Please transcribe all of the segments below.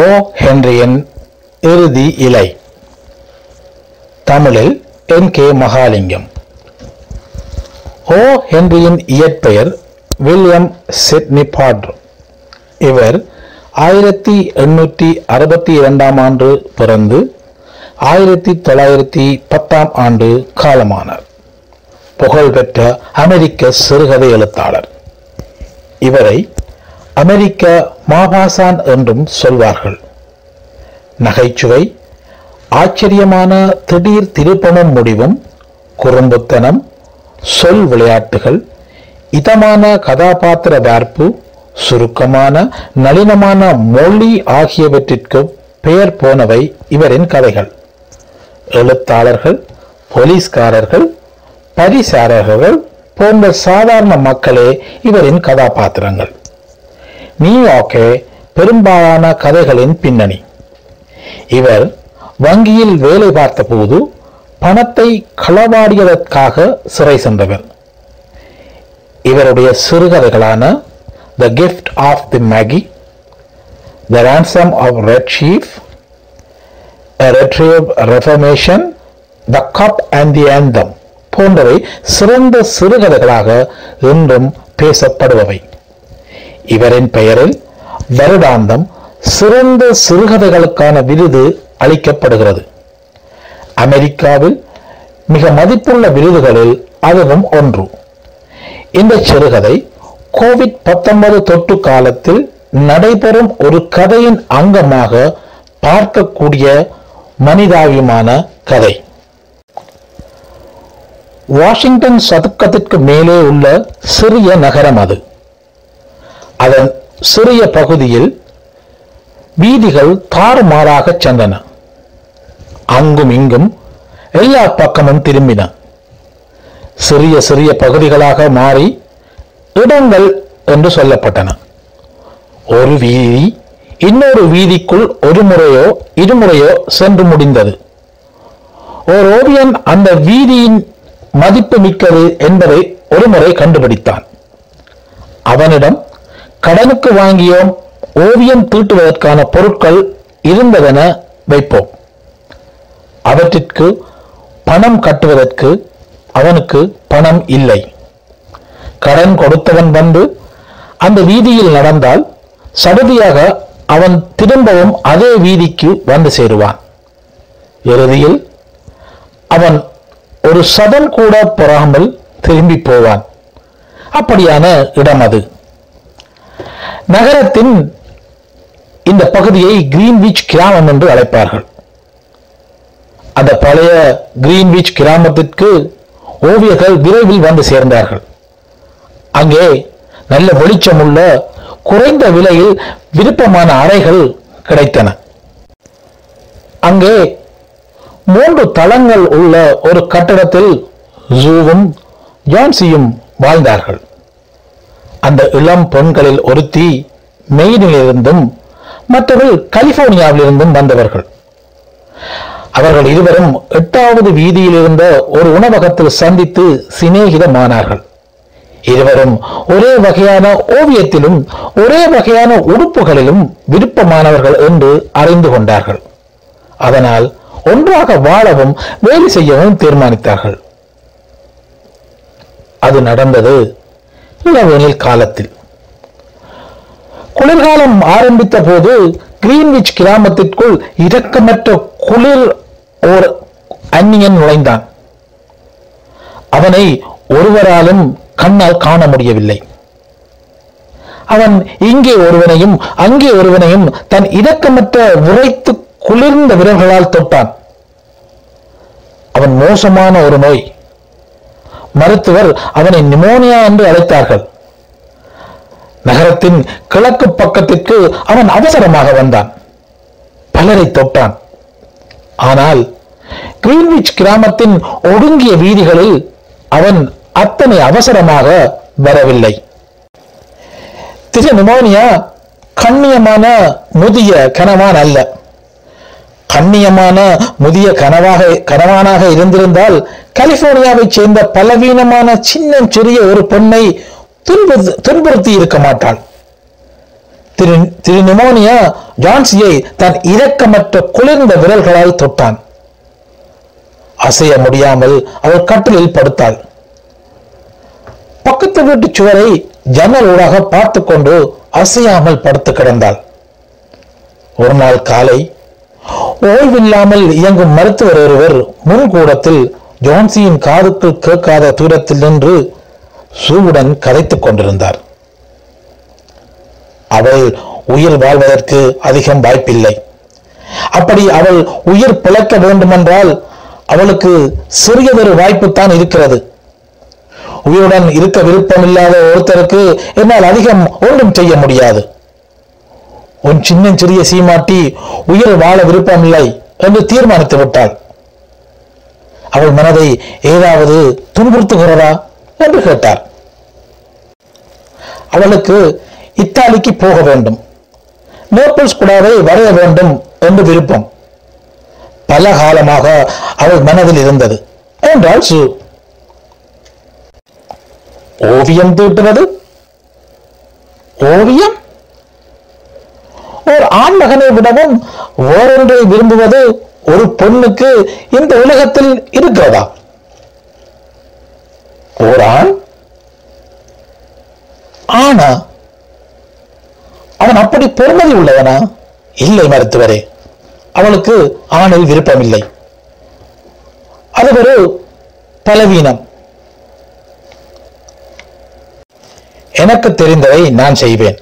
ஓ ஹென்ரியின் இறுதி இலை. தமிழில் என் கே மகாலிங்கம். ஓ ஹென்ரியின் இயற்பெயர் வில்லியம் சிட்னி பாட்ரு இவர் ஆயிரத்தி எண்ணூற்றி அறுபத்தி இரண்டாம் ஆண்டு பிறந்து ஆயிரத்தி தொள்ளாயிரத்தி பத்தாம் ஆண்டு காலமானார். புகழ்பெற்ற அமெரிக்க சிறுகதை எழுத்தாளர். இவரை அமெரிக்க மாபாசான் என்றும் சொல்வார்கள். நகைச்சுவை ஆச்சரியமான திடீர் திருப்பமும் முடிவும் குறும்புத்தனம் சொல் விளையாட்டுகள் இதமான கதாபாத்திர வார்ப்பு சுருக்கமான நளினமான மொழி ஆகியவற்றிற்கு பெயர் போனவை இவரின் கதைகள். எழுத்தாளர்கள் போலீஸ்காரர்கள் பரிசாரர்கள் போன்ற சாதாரண மக்களே இவரின் கதாபாத்திரங்கள். நியூயார்க்கே பெரும்பாலான கதைகளின் பின்னணி. இவர் வங்கியில் வேலை பார்த்தபோது பணத்தை களவாடியதற்காக சிறை சென்றவர். இவருடைய சிறுகதைகளான the gift of the Magi the ransom of red chief reformation the cop and the anthem போன்றவை சிறந்த சிறுகதைகளாக இன்றும் பேசப்படுபவை. இவரின் பெயரில் வருடாந்தம் சிறந்த சிறுகதைகளுக்கான விருது அளிக்கப்படுகிறது. அமெரிக்காவில் மிக மதிப்புள்ள விருதுகளில் அதுவும் ஒன்று. இந்த சிறுகதை கோவிட் பத்தொன்பது தொற்று காலத்தில் நடைபெறும் ஒரு கதையின் அங்கமாக பார்க்கக்கூடிய மனிதாபிமான கதை. வாஷிங்டன் சதுக்கத்திற்கு மேலே உள்ள சிறிய நகரம் அது. அதன் சிறிய பகுதியில் வீதிகள் தாறுமாறாக சென்றன. அங்கும் இங்கும் எல்லா பக்கமும் திரும்பின. சிறிய சிறிய பகுதிகளாக மாறி இடங்கள் என்று சொல்லப்பட்டன. ஒரு வீதி இன்னொரு வீதிக்குள் ஒரு முறையோ இருமுறையோ சென்று முடிந்தது. ஓர் ஓவியன் அந்த வீதியின் மதிப்பு மிக்கது என்பதை ஒருமுறை கண்டுபிடித்தான். அவனிடம் கடனுக்கு வாங்கியோம் ஓவியம் தீட்டுவதற்கான பொருட்கள் இருந்ததென வைப்போம். அவற்றிற்கு பணம் கட்டுவதற்கு அவனுக்கு பணம் இல்லை. கடன் கொடுத்தவன் வந்து அந்த வீதியில் நடந்தால் சடுதியாக அவன் திரும்பவும் அதே வீதிக்கு வந்து சேருவான். இறுதியில் அவன் ஒரு சதம் கூட பொறாமல் திரும்பி போவான். அப்படியான இடம் அது. நகரத்தின் இந்த பகுதியை கிரீன்விச் கிராமம் என்று அழைப்பார்கள். அந்த பழைய கிரீன்விச் கிராமத்திற்கு ஓவியர்கள் விரைவில் வந்து சேர்ந்தார்கள். அங்கே நல்ல வெளிச்சமுள்ள குறைந்த விலையில் விருப்பமான அறைகள் கிடைத்தன. அங்கே மூன்று தளங்கள் உள்ள ஒரு கட்டடத்தில் ஜூவும் ஜான்சியும் வாழ்ந்தார்கள். அந்த இளம் பெண்களில் ஒருத்தி மெயினிலிருந்தும் மற்றவர்கள் கலிபோர்னியாவிலிருந்தும் வந்தவர்கள். அவர்கள் இருவரும் எட்டாவது வீதியில் இருந்த ஒரு உணவகத்தில் சந்தித்து சிநேகிதமானார்கள். இருவரும் ஒரே வகையான ஓவியத்திலும் ஒரே வகையான உடுப்புகளிலும் விருப்பமானவர்கள் என்று அறிந்து கொண்டார்கள். அதனால் ஒன்றாக வாழவும் வேலை செய்யவும் தீர்மானித்தார்கள். அது நடந்தது இளவேனில் காலத்தில். குளிர்காலம் ஆரம்பித்த போது கிரீன்விச் கிராமத்திற்குள் இரக்கமற்ற குளிர் ஓர் அந்நியன் நுழைந்தான். அவனை ஒருவராலும் கண்ணால் காண முடியவில்லை. அவன் இங்கே ஒருவனையும் அங்கே ஒருவனையும் தன் இரக்கமற்ற விரைத்து குளிர்ந்த விரல்களால் தொட்டான். அவன் மோசமான ஒரு நோய். மருத்துவர் அவனை நிமோனியா என்று அழைத்தார்கள். நகரத்தின் கிழக்கு பக்கத்திற்கு அவன் அவசரமாக வந்தான். பலரை தொட்டான். ஆனால் கிரீன்விச் கிராமத்தின் ஒடுங்கிய வீதிகளில் அவன் அத்தனை அவசரமாக வரவில்லை. திரு நிமோனியா கண்ணியமான முதிய கனவான் அல்ல. கண்ணியமான முதிய கனவாக கனவானாக இருந்திருந்தால் கலிபோர்னியாவைச் சேர்ந்த பலவீனமான சின்ன சிறிய ஒரு பெண்ணை துன்புறுத்தி துன்புறுத்தி இருக்க மாட்டாள். திரு திரு நிமோனியா ஜான்சியை தன் இரக்கமற்ற குளிர்ந்த விரல்களால் தொட்டான். அசைய முடியாமல் அவள் கட்டிலில் படுத்தாள். பக்கத்து வீட்டு சுவரை ஜன்னல் ஊடாக பார்த்து கொண்டு அசையாமல் படுத்து கிடந்தாள். ஒரு நாள் காலை ஓய்வில்லாமல் இயங்கும் மருத்துவர் ஒருவர் முன்கூடத்தில் ஜோன்சியின் காதுக்குள் கேட்காத தூரத்தில் நின்று சூவுடன் கதைத்துக் கொண்டிருந்தார். அவள் உயிர் வாழ்வதற்கு அதிகம் வாய்ப்பில்லை. அப்படி அவள் உயிர் பிழைக்க வேண்டுமென்றால் அவளுக்கு சிறியதொரு வாய்ப்புத்தான் இருக்கிறது. உயிருடன் இருக்க விருப்பமில்லாத ஒருத்தருக்கு என்னால் அதிகம் ஒன்றும் செய்ய முடியாது. உன் சின்ன சிறிய சீமாட்டி உயிர் வாழ விருப்பமில்லை என்று தீர்மானித்து விட்டாள் அவள் மனதை ஏதாவது துன்புறுத்துகிறதா? என்று கேட்டார். அவளுக்கு இத்தாலிக்கு போக வேண்டும். நேபிள்ஸ் குடாவை வரைய வேண்டும் என்று விருப்பம். பல காலமாக அவள் மனதில் இருந்தது. என்றால் சு. ஓவியம் தீட்டுவது? ஓவியம்? ஒரு ஆண்மகனை விடவும் வேறொன்றை விரும்புவது ஒரு பொண்ணுக்கு இந்த உலகத்தில் இருக்கிறதா? ஓர் ஆண்? ஆனா அவன் அப்படி பெருமதி உள்ளவனா? இல்லை மருத்துவரே. அவளுக்கு ஆணில் விருப்பமில்லை. அது ஒரு பலவீனம். எனக்கு தெரிந்ததை நான் செய்வேன்.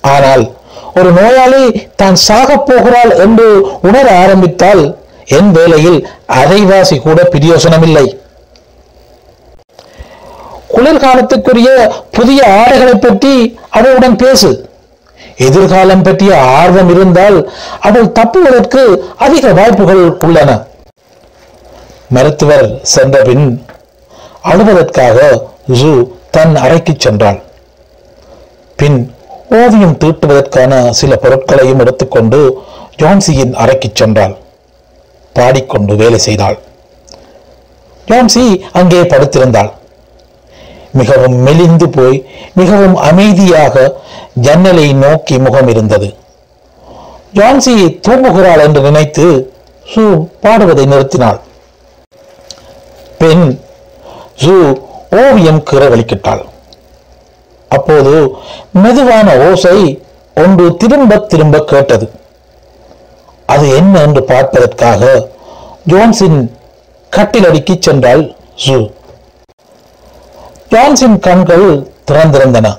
ஆனால் ஒரு நோயாளி தான் சாகப் போகிறாள் என்று உணர ஆரம்பித்தால் என் வேலையில் அரைவாசி கூட பிரியோசனமில்லை. குளிர்காலத்துக்குரிய புதிய ஆடைகளை பற்றி அவளுடன் பேசு. எதிர்காலம் பற்றிய ஆர்வம் இருந்தால் அவள் தப்புவதற்கு அதிக வாய்ப்புகள் உள்ளன. மருத்துவர் சென்றபின் அழுவதற்காக ஜூ தன் அறைக்கு சென்றாள். பின் ஓவியம் தீட்டுவதற்கான சில பொருட்களையும் எடுத்துக்கொண்டு ஜான்சியின் அறைக்கு சென்றாள். பாடிக்கொண்டு வேலை செய்தாள். ஜான்சி அங்கே படுத்திருந்தாள். மிகவும் மெலிந்து போய் மிகவும் அமைதியாக ஜன்னலை நோக்கி முகம் இருந்தது. ஜான்சி தூங்குகிறாள் என்று நினைத்து சு பாடுவதை நிறுத்தினாள். பெண் ஜூ ஓவியம் கிரவளிக்கிட்டாள் அப்போது மெதுவான ஓசை ஒன்று திரும்ப திரும்ப கேட்டது. அது என்ன என்று பார்ப்பதற்காக ஜோன்ஸின் கட்டிலடிக்கு சென்றாள் ஜூ. ஜான்ஸின் கண்கள் திறந்திருந்தன.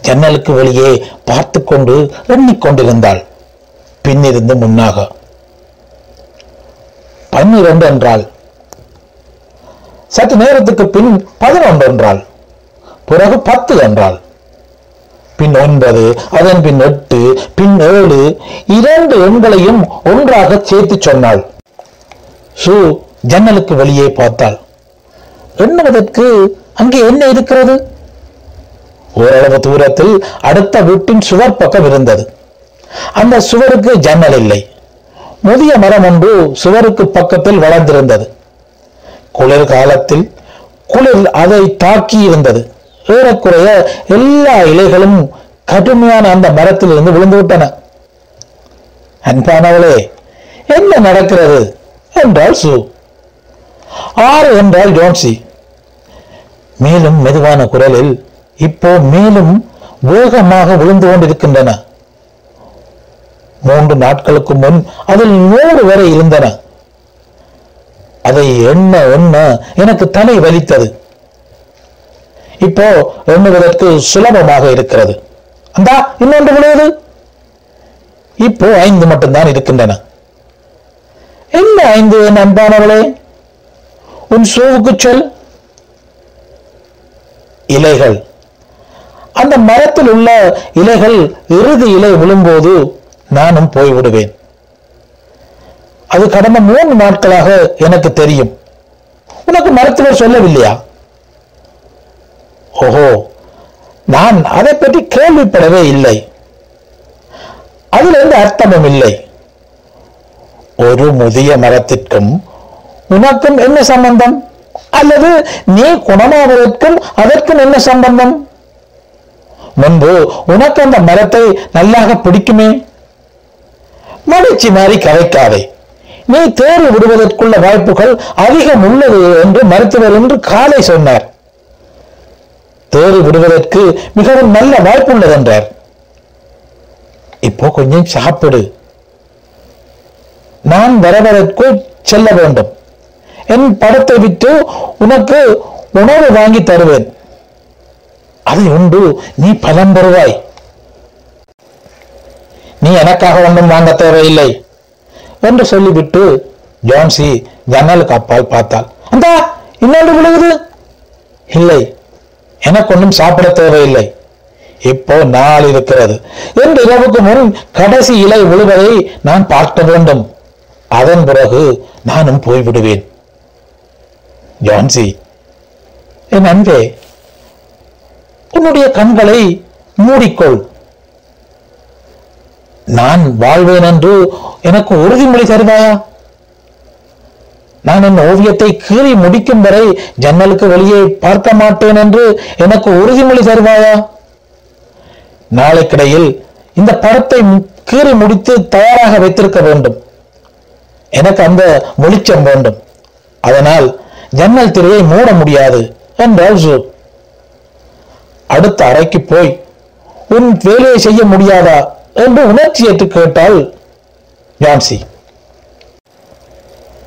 ஜன்னலுக்கு வெளியே பார்த்து கொண்டு எண்ணிக்கொண்டிருந்தாள் பின்னிருந்து முன்னாக. பன்னிரண்டு என்றாள். சற்று நேரத்துக்கு பின் பதினொன்று என்றாள். பிறகு பத்து என்றாள். பின் ஒன்பது அதன் பின் எட்டு பின் ஏழு இரண்டு எண்களையும் ஒன்றாக சேர்த்து சொன்னாள். சு ஜன்னலுக்கு வெளியே பார்த்தாள். எண்ணுவதற்கு அங்கே என்ன இருக்கிறது? ஓரளவு தூரத்தில் அடுத்த வீட்டின் சுவர் பக்கம் இருந்தது. அந்த சுவருக்கு ஜன்னல் இல்லை. முதிய மரம் ஒன்று சுவருக்கு பக்கத்தில் வளர்ந்திருந்தது. குளிர்காலத்தில் குளிர் அதை தாக்கி இருந்தது. ஏறக்குறைய எல்லா இலைகளும் கடுமையான அந்த மரத்திலிருந்து விழுந்து விட்டன அன்பானவளே என்ன நடக்கிறது என்றாள் சு. ஆறு என்றால் ஜோன்சி. மேலும் மெதுவான குரலில் இப்போ மேலும் வேகமாக விழுந்து கொண்டிருக்கின்றன. மூன்று நாட்களுக்கு முன் அதில் நூறு வரை இருந்தன. அதை என்ன எண்ண எனக்கு தலை வலித்தது. இப்போ எண்ணுவதற்கு சுலபமாக இருக்கிறது. அந்தா இன்னொன்று விழுவது இப்போ ஐந்து மட்டும்தான் இருக்கின்றன. என்ன ஐந்து என் அன்பானவளே? உன் சூவுக்கு சொல். இலைகள். அந்த மரத்தில் உள்ள இலைகள் இறுதி இலை விழும்போது நானும் போய்விடுவேன். அது கடந்த மூன்று நாட்களாக எனக்கு தெரியும். உனக்கு மருத்துவர் சொல்லவில்லையா? ஓஹோ நான் அதை பற்றி கேள்விப்படவே இல்லை. அதிலிருந்து அர்த்தமும் இல்லை. ஒரு முதிய மரத்திற்கும் உனக்கும் என்ன சம்பந்தம்? அல்லது நீ குணமாவதற்கும் அதற்கும் என்ன சம்பந்தம்? முன்பு உனக்கு அந்த மரத்தை நல்லாக பிடிக்குமே? மடிச்சி மாறி கரைக்காதே. நீ தேர்வு விடுவதற்குள்ள வாய்ப்புகள் அதிகம் உள்ளது என்று மருத்துவர் என்று காலை சொன்னார். தேர்வு விடுவதற்கு மிகவும் நல்ல வாய்ப்பு உள்ளது என்றார். இப்போ கொஞ்சம் சாப்பிடு. நான் வரவதற்குள் செல்ல வேண்டும். என் படத்தை விட்டு உனக்கு உணவு வாங்கி தருவேன். அதை உண்டு நீ பலம் பெறுவாய். நீ எனக்காக ஒன்றும் வாங்க தேவையில்லை. என்று சொல்லிவிட்டு ஜான்சி ஜன்னலுக்கு அப்பால் பார்த்தாள். அந்த இன்னொன்று விழுகுது. இல்லை எனக்கு ஒன்றும் சாப்பிட தேவையில்லை. இப்போ நாள் இருக்கிறது. என்று இரவுக்கு முன் கடைசி இலை விழுவதை நான் பார்க்க வேண்டும். அதன் பிறகு நானும் போய்விடுவேன். ஜான்சி என் அன்பே உன்னுடைய கண்களை மூடிக்கொள். நான் வாழ்வேன் என்று எனக்கு உறுதிமொழி தருவாயா? நான் என் ஓவியத்தை கீறி முடிக்கும் வரை ஜன்னலுக்கு வெளியே பார்க்க மாட்டேன் என்று எனக்கு உறுதிமொழி தருவாயா? நாளைக்கிடையில் இந்த படத்தை மு- கீறி முடித்து தயாராக வைத்திருக்க வேண்டும். எனக்கு அந்த வெளிச்சம் வேண்டும். அதனால் ஜன்னல் திரையை மூட முடியாது என்றாள் ஜூ. அடுத்த அறைக்கு போய் உன் வேலையை செய்ய முடியாதா? என்று உணர்ச்சியற்று கேட்டாள் ஜான்சி.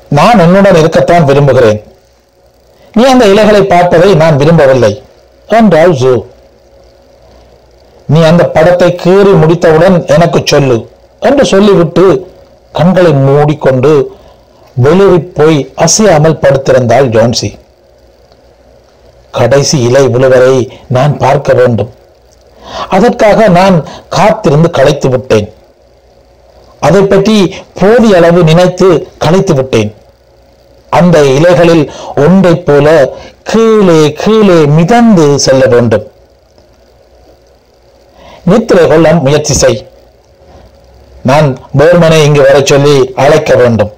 நான் உன்னுடன் இருக்கத்தான் விரும்புகிறேன். நீ அந்த இலைகளை பார்ப்பதை நான் விரும்பவில்லை. என்றாள் ஜூ. நீ அந்த படத்தை கீறி முடித்தவுடன் எனக்கு சொல்லு என்று சொல்லிவிட்டு கண்களை மூடிக்கொண்டு வெளிரி போய் அசையாமல் படுத்திருந்தாள் ஜோன்சி. கடைசி இலை விழுவதை நான் பார்க்க வேண்டும். அதற்காக நான் காத்திருந்து களைத்து விட்டேன் அதை பற்றி போதிய அளவு நினைத்து கலைத்து விட்டேன். அந்த இலைகளில் ஒன்றைப் போல கீழே கீழே மிதந்து செல்ல வேண்டும். நித்திரை கொள்ள முயற்சி செய். நான் போர்மனை இங்கு வரச் சொல்லி அழைக்க வேண்டும்.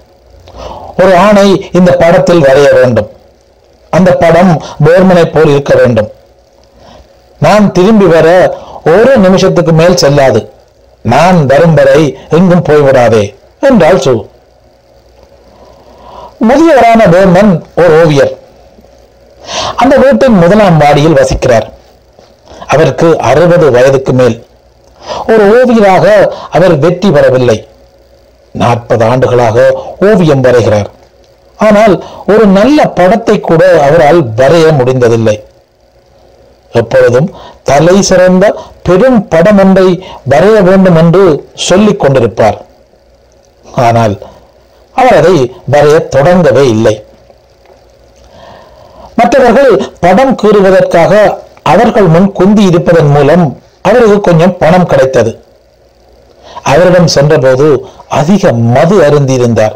ஒரு ஆணை இந்த படத்தில் வரைய வேண்டும். அந்த படம் போர்மனை போல் இருக்க வேண்டும். நான் திரும்பி வர ஒரு நிமிஷத்துக்கு மேல் செல்லாது. நான் வரும் வரை எங்கும் போய்விடாதே என்றாள் சு. முதியவரான போர்மன் ஒரு ஓவியர். அந்த வீட்டின் முதலாம் வாடியில் வசிக்கிறார். அவருக்கு அறுபது வயதுக்கு மேல். ஒரு ஓவியராக அவர் வெற்றி பெறவில்லை. நாற்பது ஆண்டுகளாக ஓவியம் வரைகிறார். ஆனால் ஒரு நல்ல படத்தை கூட அவரால் வரைய முடிந்ததில்லை. எப்பொழுதும் தலை சிறந்த பெரும் படம் ஒன்றை வரைய வேண்டும் என்று சொல்லிக் கொண்டிருப்பார். ஆனால் அவர் அதை வரைய தொடங்கவே இல்லை. மற்றவர்கள் படம் கூறுவதற்காக அவர்கள் முன் குந்தி இருப்பதன் மூலம் அவருக்கு கொஞ்சம் பணம் கிடைத்தது. அவரிடம் சென்றபோது அதிக மது அருந்தியிருந்தார்.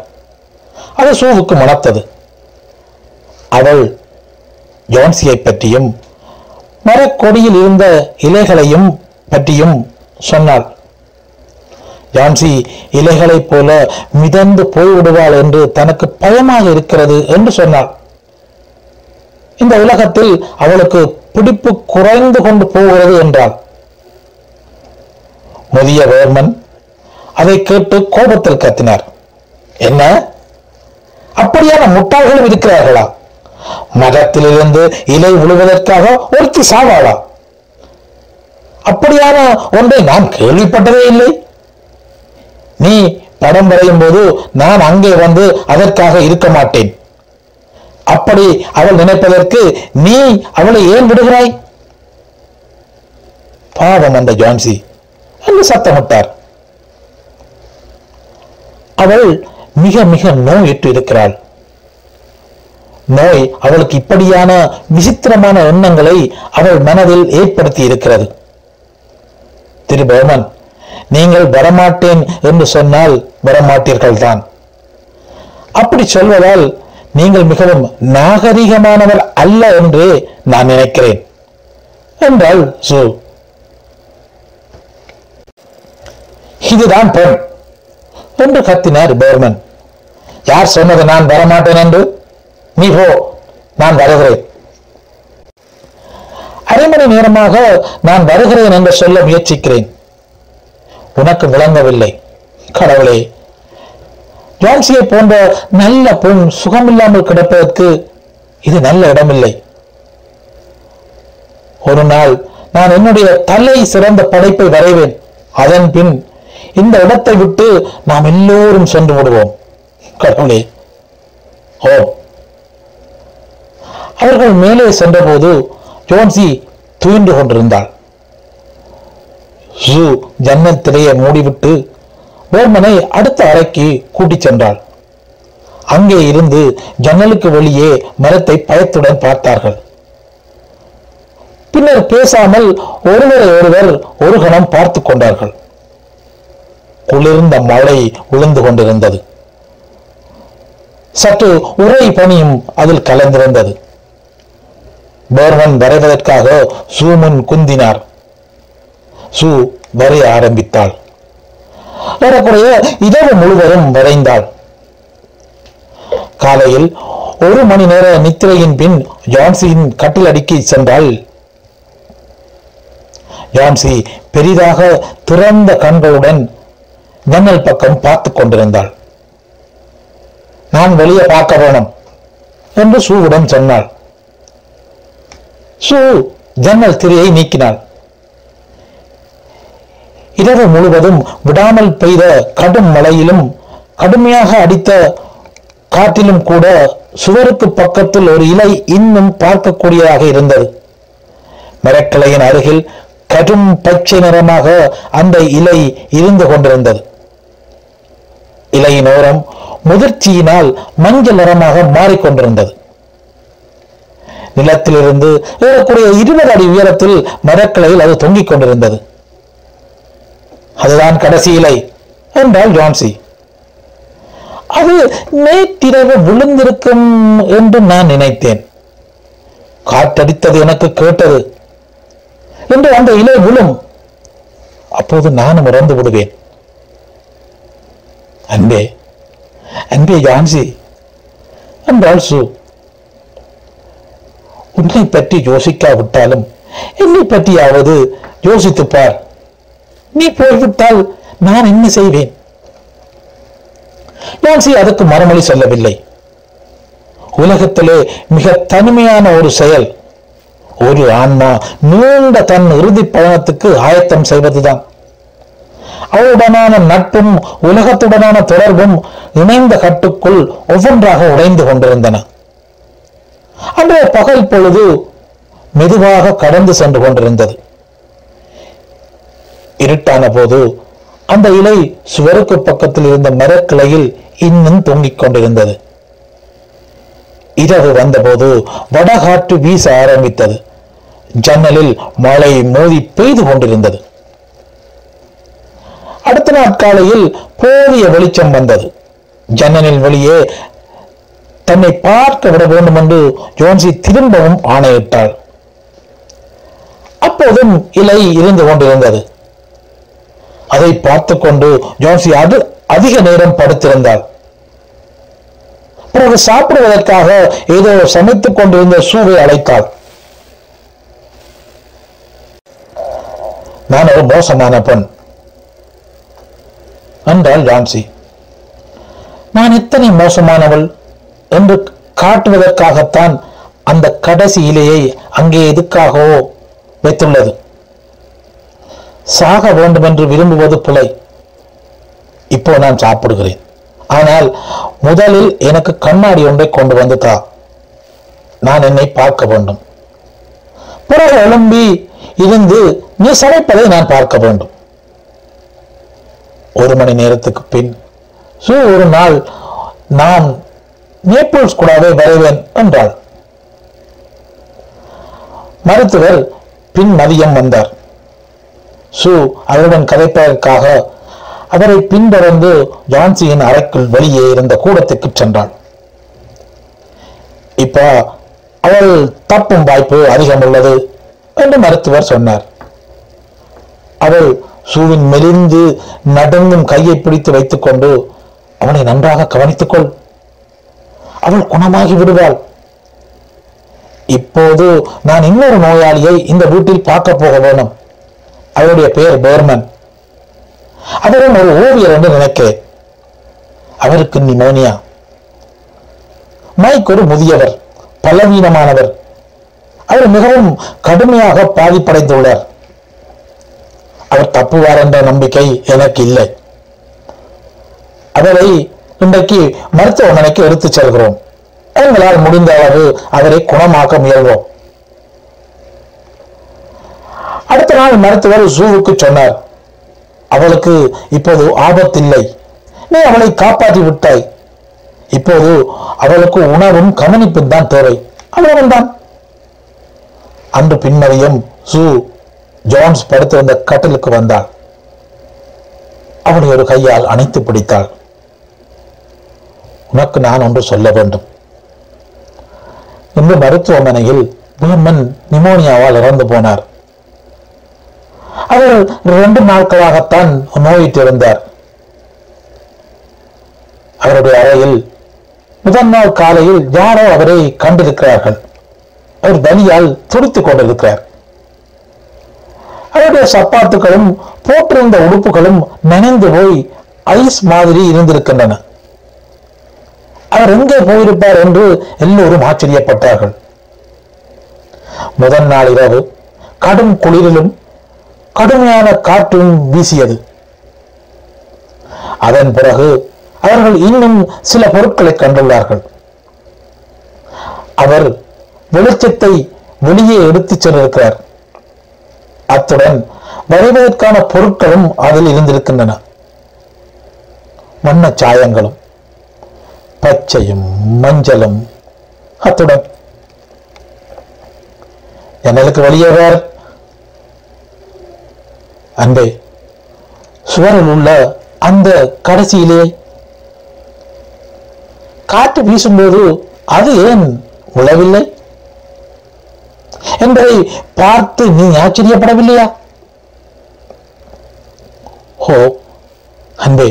அது சூவுக்கு மணத்தது. அவள் ஜான்சியை பற்றியும் மரக்கொடியில் இருந்த இலைகளையும் பற்றியும் சொன்னாள். ஜான்சி இலைகளைப் போல மிதந்து போய்விடுவாள் என்று தனக்கு பயமாக இருக்கிறது என்று சொன்னாள். இந்த உலகத்தில் அவளுக்கு பிடிப்பு குறைந்து கொண்டு போகிறது என்றாள். முதிய வேர்மன் அதை கேட்டு கோபத்தில் கத்தினார். என்ன? அப்படியான முட்டாள்களும் இருக்கிறார்களா? மரத்திலிருந்து இலை விழுவதற்காக ஒருத்தி சாவாளா? அப்படியான ஒன்றை நான் கேள்விப்பட்டதே இல்லை. நீ படம் வரையும் போது நான் அங்கே வந்து அதற்காக இருக்க மாட்டேன். அப்படி அவள் நினைப்பதற்கு நீ அவளை ஏன் விடுகிறாய்? பாவம் அந்த ஜான்சி. என்று சத்தமிட்டார். அவள் மிக மிக நோயிட்டு இருக்கிறாள் நோய் அவளுக்கு இப்படியான விசித்திரமான எண்ணங்களை அவள் மனதில் ஏற்படுத்தி இருக்கிறது. திரு பௌமன் நீங்கள் வரமாட்டேன் என்று சொன்னால் வரமாட்டீர்கள் தான் அப்படி சொல்வதால் நீங்கள் மிகவும் நாகரிகமானவர் அல்ல என்று நான் நினைக்கிறேன். என்றால் சு. இதுதான் பெண் என்று கத்தினார் பௌர்மன் யார் சொன்னது நான் வரமாட்டேன் என்று? நீ போ நான் வருகிறேன். அரை மணி நேரமாக நான் வருகிறேன் என்று சொல்ல முயற்சிக்கிறேன். உனக்கு விளங்கவில்லை கடவுளே. ஜான்சியை போன்ற நல்ல பெண் சுகமில்லாமல் கிடப்பதற்கு இது நல்ல இடமில்லை. ஒரு நாள் நான் என்னுடைய தலை சிறந்த படைப்பை வரைவேன். அதன் பின் இந்த இடத்தை விட்டு நாம் எல்லோரும் சென்று விடுவோம். கடவுளே. ஓ அவர்கள் மேலே சென்றபோது ஜோன்சி துயின்று கொண்டிருந்தாள். ஜூ ஜன்னத்திலேயே மூடிவிட்டு வேர்மனை அடுத்த அறைக்கு கூட்டிச் சென்றாள். அங்கே இருந்து ஜன்னலுக்கு வெளியே மரத்தை பயத்துடன் பார்த்தார்கள். பின்னர் பேசாமல் ஒருவரை ஒருவர் ஒரு கணம் பார்த்து கொண்டார்கள். குளிர்ந்த மழை விழுந்து கொண்டிருந்தது. சற்று உரை பனியும் அதில் கலந்திருந்தது. பர்வன் வரைவதற்காக சூமுன் குந்தினார். சு வரைய ஆரம்பித்தாள். ஏறக்குறைய இரவு முழுவதும் வரைந்தாள். காலையில் ஒரு மணி நேர நித்திரையின் பின் ஜான்சியின் கட்டில் அடிக்கி சென்றாள். ஜான்சி பெரிதாக திறந்த கண்களுடன் ஜன்னல் பக்கம் பார்த்து கொண்டிருந்தாள். நான் வெளியே பார்க்க வேணும் என்று சூவுடன் சொன்னாள். சூ ஜன்னல் திரையை நீக்கினாள் இரவு முழுவதும் விடாமல் பெய்த கடும் மழையிலும் கடுமையாக அடித்த காற்றிலும் கூட சுவருக்கு பக்கத்தில் ஒரு இலை இன்னும் பார்க்கக்கூடியதாக இருந்தது. மரக்கிளையின் அருகில் கடும் பச்சை நிறமாக அந்த இலை இருந்து கொண்டிருந்தது. இலையின் ஓரம் முதிர்ச்சியினால் மஞ்சள் நிறமாக மாறிக்கொண்டிருந்தது. நிலத்திலிருந்து ஏறக்குறைய இருபது அடி உயரத்தில் மரக்கிளையில் அது தொங்கிக் கொண்டிருந்தது. அதுதான் கடைசி இலை என்றால் ஜான்சி. அது நேற்றிரவு விழுந்திருக்கும் என்று நான் நினைத்தேன். காற்றடித்தது எனக்கு கேட்டது. என்று அந்த இலை விழும். அப்போது நானும் இறந்து விடுவேன். அன்பே அன்பே ஜான்சி என்றாள் சு. உன்னை பற்றி யோசிக்காவிட்டாலும் என்னை பற்றியாவது யோசித்துப் பார் நீ போய்விட்டால் நான் என்ன செய்வேன்? ஜான்சி அதுக்கு மறுமொழி சொல்லவில்லை. உலகத்திலே மிக தனிமையான ஒரு செயல். ஒரு ஆன்மா நீண்ட தன் இறுதி பயணத்துக்கு ஆயத்தம் செய்வதுதான். அவளுடனான நட்பும் உலகத்துடனான தொடர்பும் இணைந்த கட்டுக்குள் ஒவ்வொன்றாக உடைந்து கொண்டிருந்தன. அன்றைய பகல் பொழுது மெதுவாக கடந்து சென்று கொண்டிருந்தது. இருட்டான போது அந்த இலை சுவருக்கு பக்கத்தில் இருந்த மரக்கிளையில் இன்னும் தொங்கிக் கொண்டிருந்தது. இரவு வந்தபோது வடகாற்று வீச ஆரம்பித்தது. ஜன்னலில் மழை மோதி பெய்து கொண்டிருந்தது. அடுத்த நாட்காலையில் போதிய வெளிச்சம் வந்தது. ஜன்னலின் வெளியே தன்னை பார்க்க விட வேண்டும் என்று ஜோன்சி திரும்பவும் ஆணையிட்டாள். அப்போதும் இலை இருந்து கொண்டிருந்தது. அதை பார்த்து கொண்டு ஜோன்சி அது அதிக நேரம் படுத்திருந்தாள். பிறகு சாப்பிடுவதற்காக ஏதோ சமைத்துக் கொண்டிருந்த சூவை அழைத்தாள். நான் ஒரு மோசமான பெண் என்றாள் ஜான்சி. நான் எத்தனை மோசமானவள். என்று காட்டுவதற்காகத்தான் அந்த கடைசி இலையை அங்கே எதுக்காகவோ வைத்துள்ளது. சாக வேண்டும் என்று விரும்புவது பிழை இப்போ நான் சாப்பிடுகிறேன். ஆனால் முதலில் எனக்கு கண்ணாடி ஒன்றை கொண்டு வந்து தா. நான் என்னை பார்க்க வேண்டும். பிறகு எழும்பி இருந்து நீ சமைப்பதை நான் பார்க்க வேண்டும். ஒரு மணி நேரத்துக்கு பின் சு ஒரு நாள் நான் நேபிள்ஸ் கூடவே வரைவேன் என்றாள். மருத்துவர் பின் மதியம் வந்தார். சு அவருடன் கதைப்பதற்காக அவரை பின்தொடர்ந்து ஜான்சியின் அறைக்குள் வெளியே இருந்த கூடத்துக்கு சென்றாள். இப்ப அவள் தப்பும் வாய்ப்பு அதிகம் உள்ளது என்று மருத்துவர் சொன்னார். அவள் சூவின் மெலிந்து நடுங்கும் கையை பிடித்து வைத்துக்கொண்டு அவனை நன்றாக கவனித்துக்கொள் அவள் குணமாகி விடுவாள். இப்போது நான் இன்னொரு நோயாளியை இந்த வீட்டில் பார்க்க போக வேணும் அவருடைய பெயர் பேர்மன். அவரும் ஒரு ஓவியர் என்று நினைக்கிறேன். அவருக்கு நிமோனியா. மைக் ஒரு முதியவர் பலவீனமானவர். அவர் மிகவும் கடுமையாக பாதிப்படைந்துள்ளார். அவர் தப்புவார் என்ற நம்பிக்கை எனக்கு இல்லை. அவரை இன்றைக்கு மருத்துவமனைக்கு எடுத்து செல்கிறோம். எங்களால் முடிந்த அளவு அவரை குணமாக்க முயல்வோம். அடுத்த நாள் மருத்துவர் ஜூவுக்கு சொன்னார் அவளுக்கு இப்போது ஆபத்தில்லை. நீ அவளை காப்பாற்றி விட்டாய். இப்போது அவளுக்கு உணவும் கவனிப்பும் தான் தேவை. அவ்வளவுதான். அன்று பின்மதியம் சூ ஜோன்ஸ் படுத்திருந்த கட்டிலுக்கு வந்தாள். அவனை ஒரு கையால் அணைத்து பிடித்தாள். உனக்கு நான் ஒன்று சொல்ல வேண்டும். இன்று மருத்துவமனையில் பீமன் நிமோனியாவால் இறந்து போனார். அவர் இரண்டு நாட்களாகத்தான் நோயிட்டிருந்தார் அவருடைய அறையில் முதல் நாள் காலையில் யாரோ அவரை கண்டிருக்கிறார்கள். அவர் வலியால் துடித்துக் கொண்டிருக்கிறார். அவருடைய சப்பாத்துகளும் போட்டிருந்த உடுப்புகளும் நனைந்து போய் ஐஸ் மாதிரி இருந்திருக்கின்றன. அவர் எங்கே போயிருப்பார் என்று எல்லோரும் ஆச்சரியப்பட்டார்கள். முதல் நாள் இரவு கடும் குளிரிலும் கடுமையான காற்றும் வீசியது. அதன் பிறகு அவர்கள் இன்னும் சில பொருட்களை கண்டுள்ளார்கள். அவர் வெளிச்சத்தை வெளியே எடுத்துச் சென்றிருக்கிறார். அத்துடன் வரைவதற்கான பொருட்களும் அதில் இருந்திருக்கின்றன. வண்ண சாயங்களும். பச்சையும் மஞ்சளும். அத்துடன். ஜன்னலுக்கு வெளியே அன்பே சுவரில் உள்ள அந்த கடைசியிலே காற்று வீசும்போது அது ஏன் உழவில்லை? என்பதை பார்த்து நீ ஆச்சரியப்படவில்லையா? ஹோ அன்பே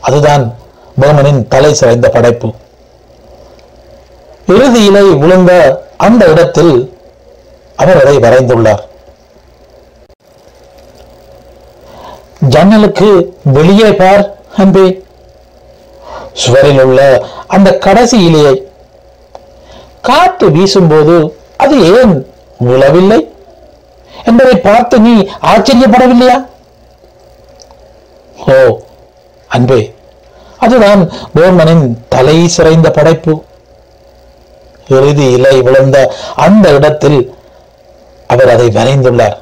அதுதான் பிரம்மனின் தலை சிறைந்த படைப்பு. இறுதியிலை விழுந்த அந்த இடத்தில் அவர் அதை வரைந்துள்ளார். ஜன்னலுக்கு வெளியே பார் அன்பே. சுவரில் உள்ள அந்த கடைசி இலையை காற்று வீசும்போது அது ஏன் விழவில்லை? என்பதை பார்த்து நீ ஆச்சரியப்படவில்லையா? ஓ அன்பே அதுதான் போர்மனின் தலை சிறைந்த படைப்பு. இறுதி இலை விழுந்த அந்த இடத்தில் அவர் அதை வரைந்துள்ளார்.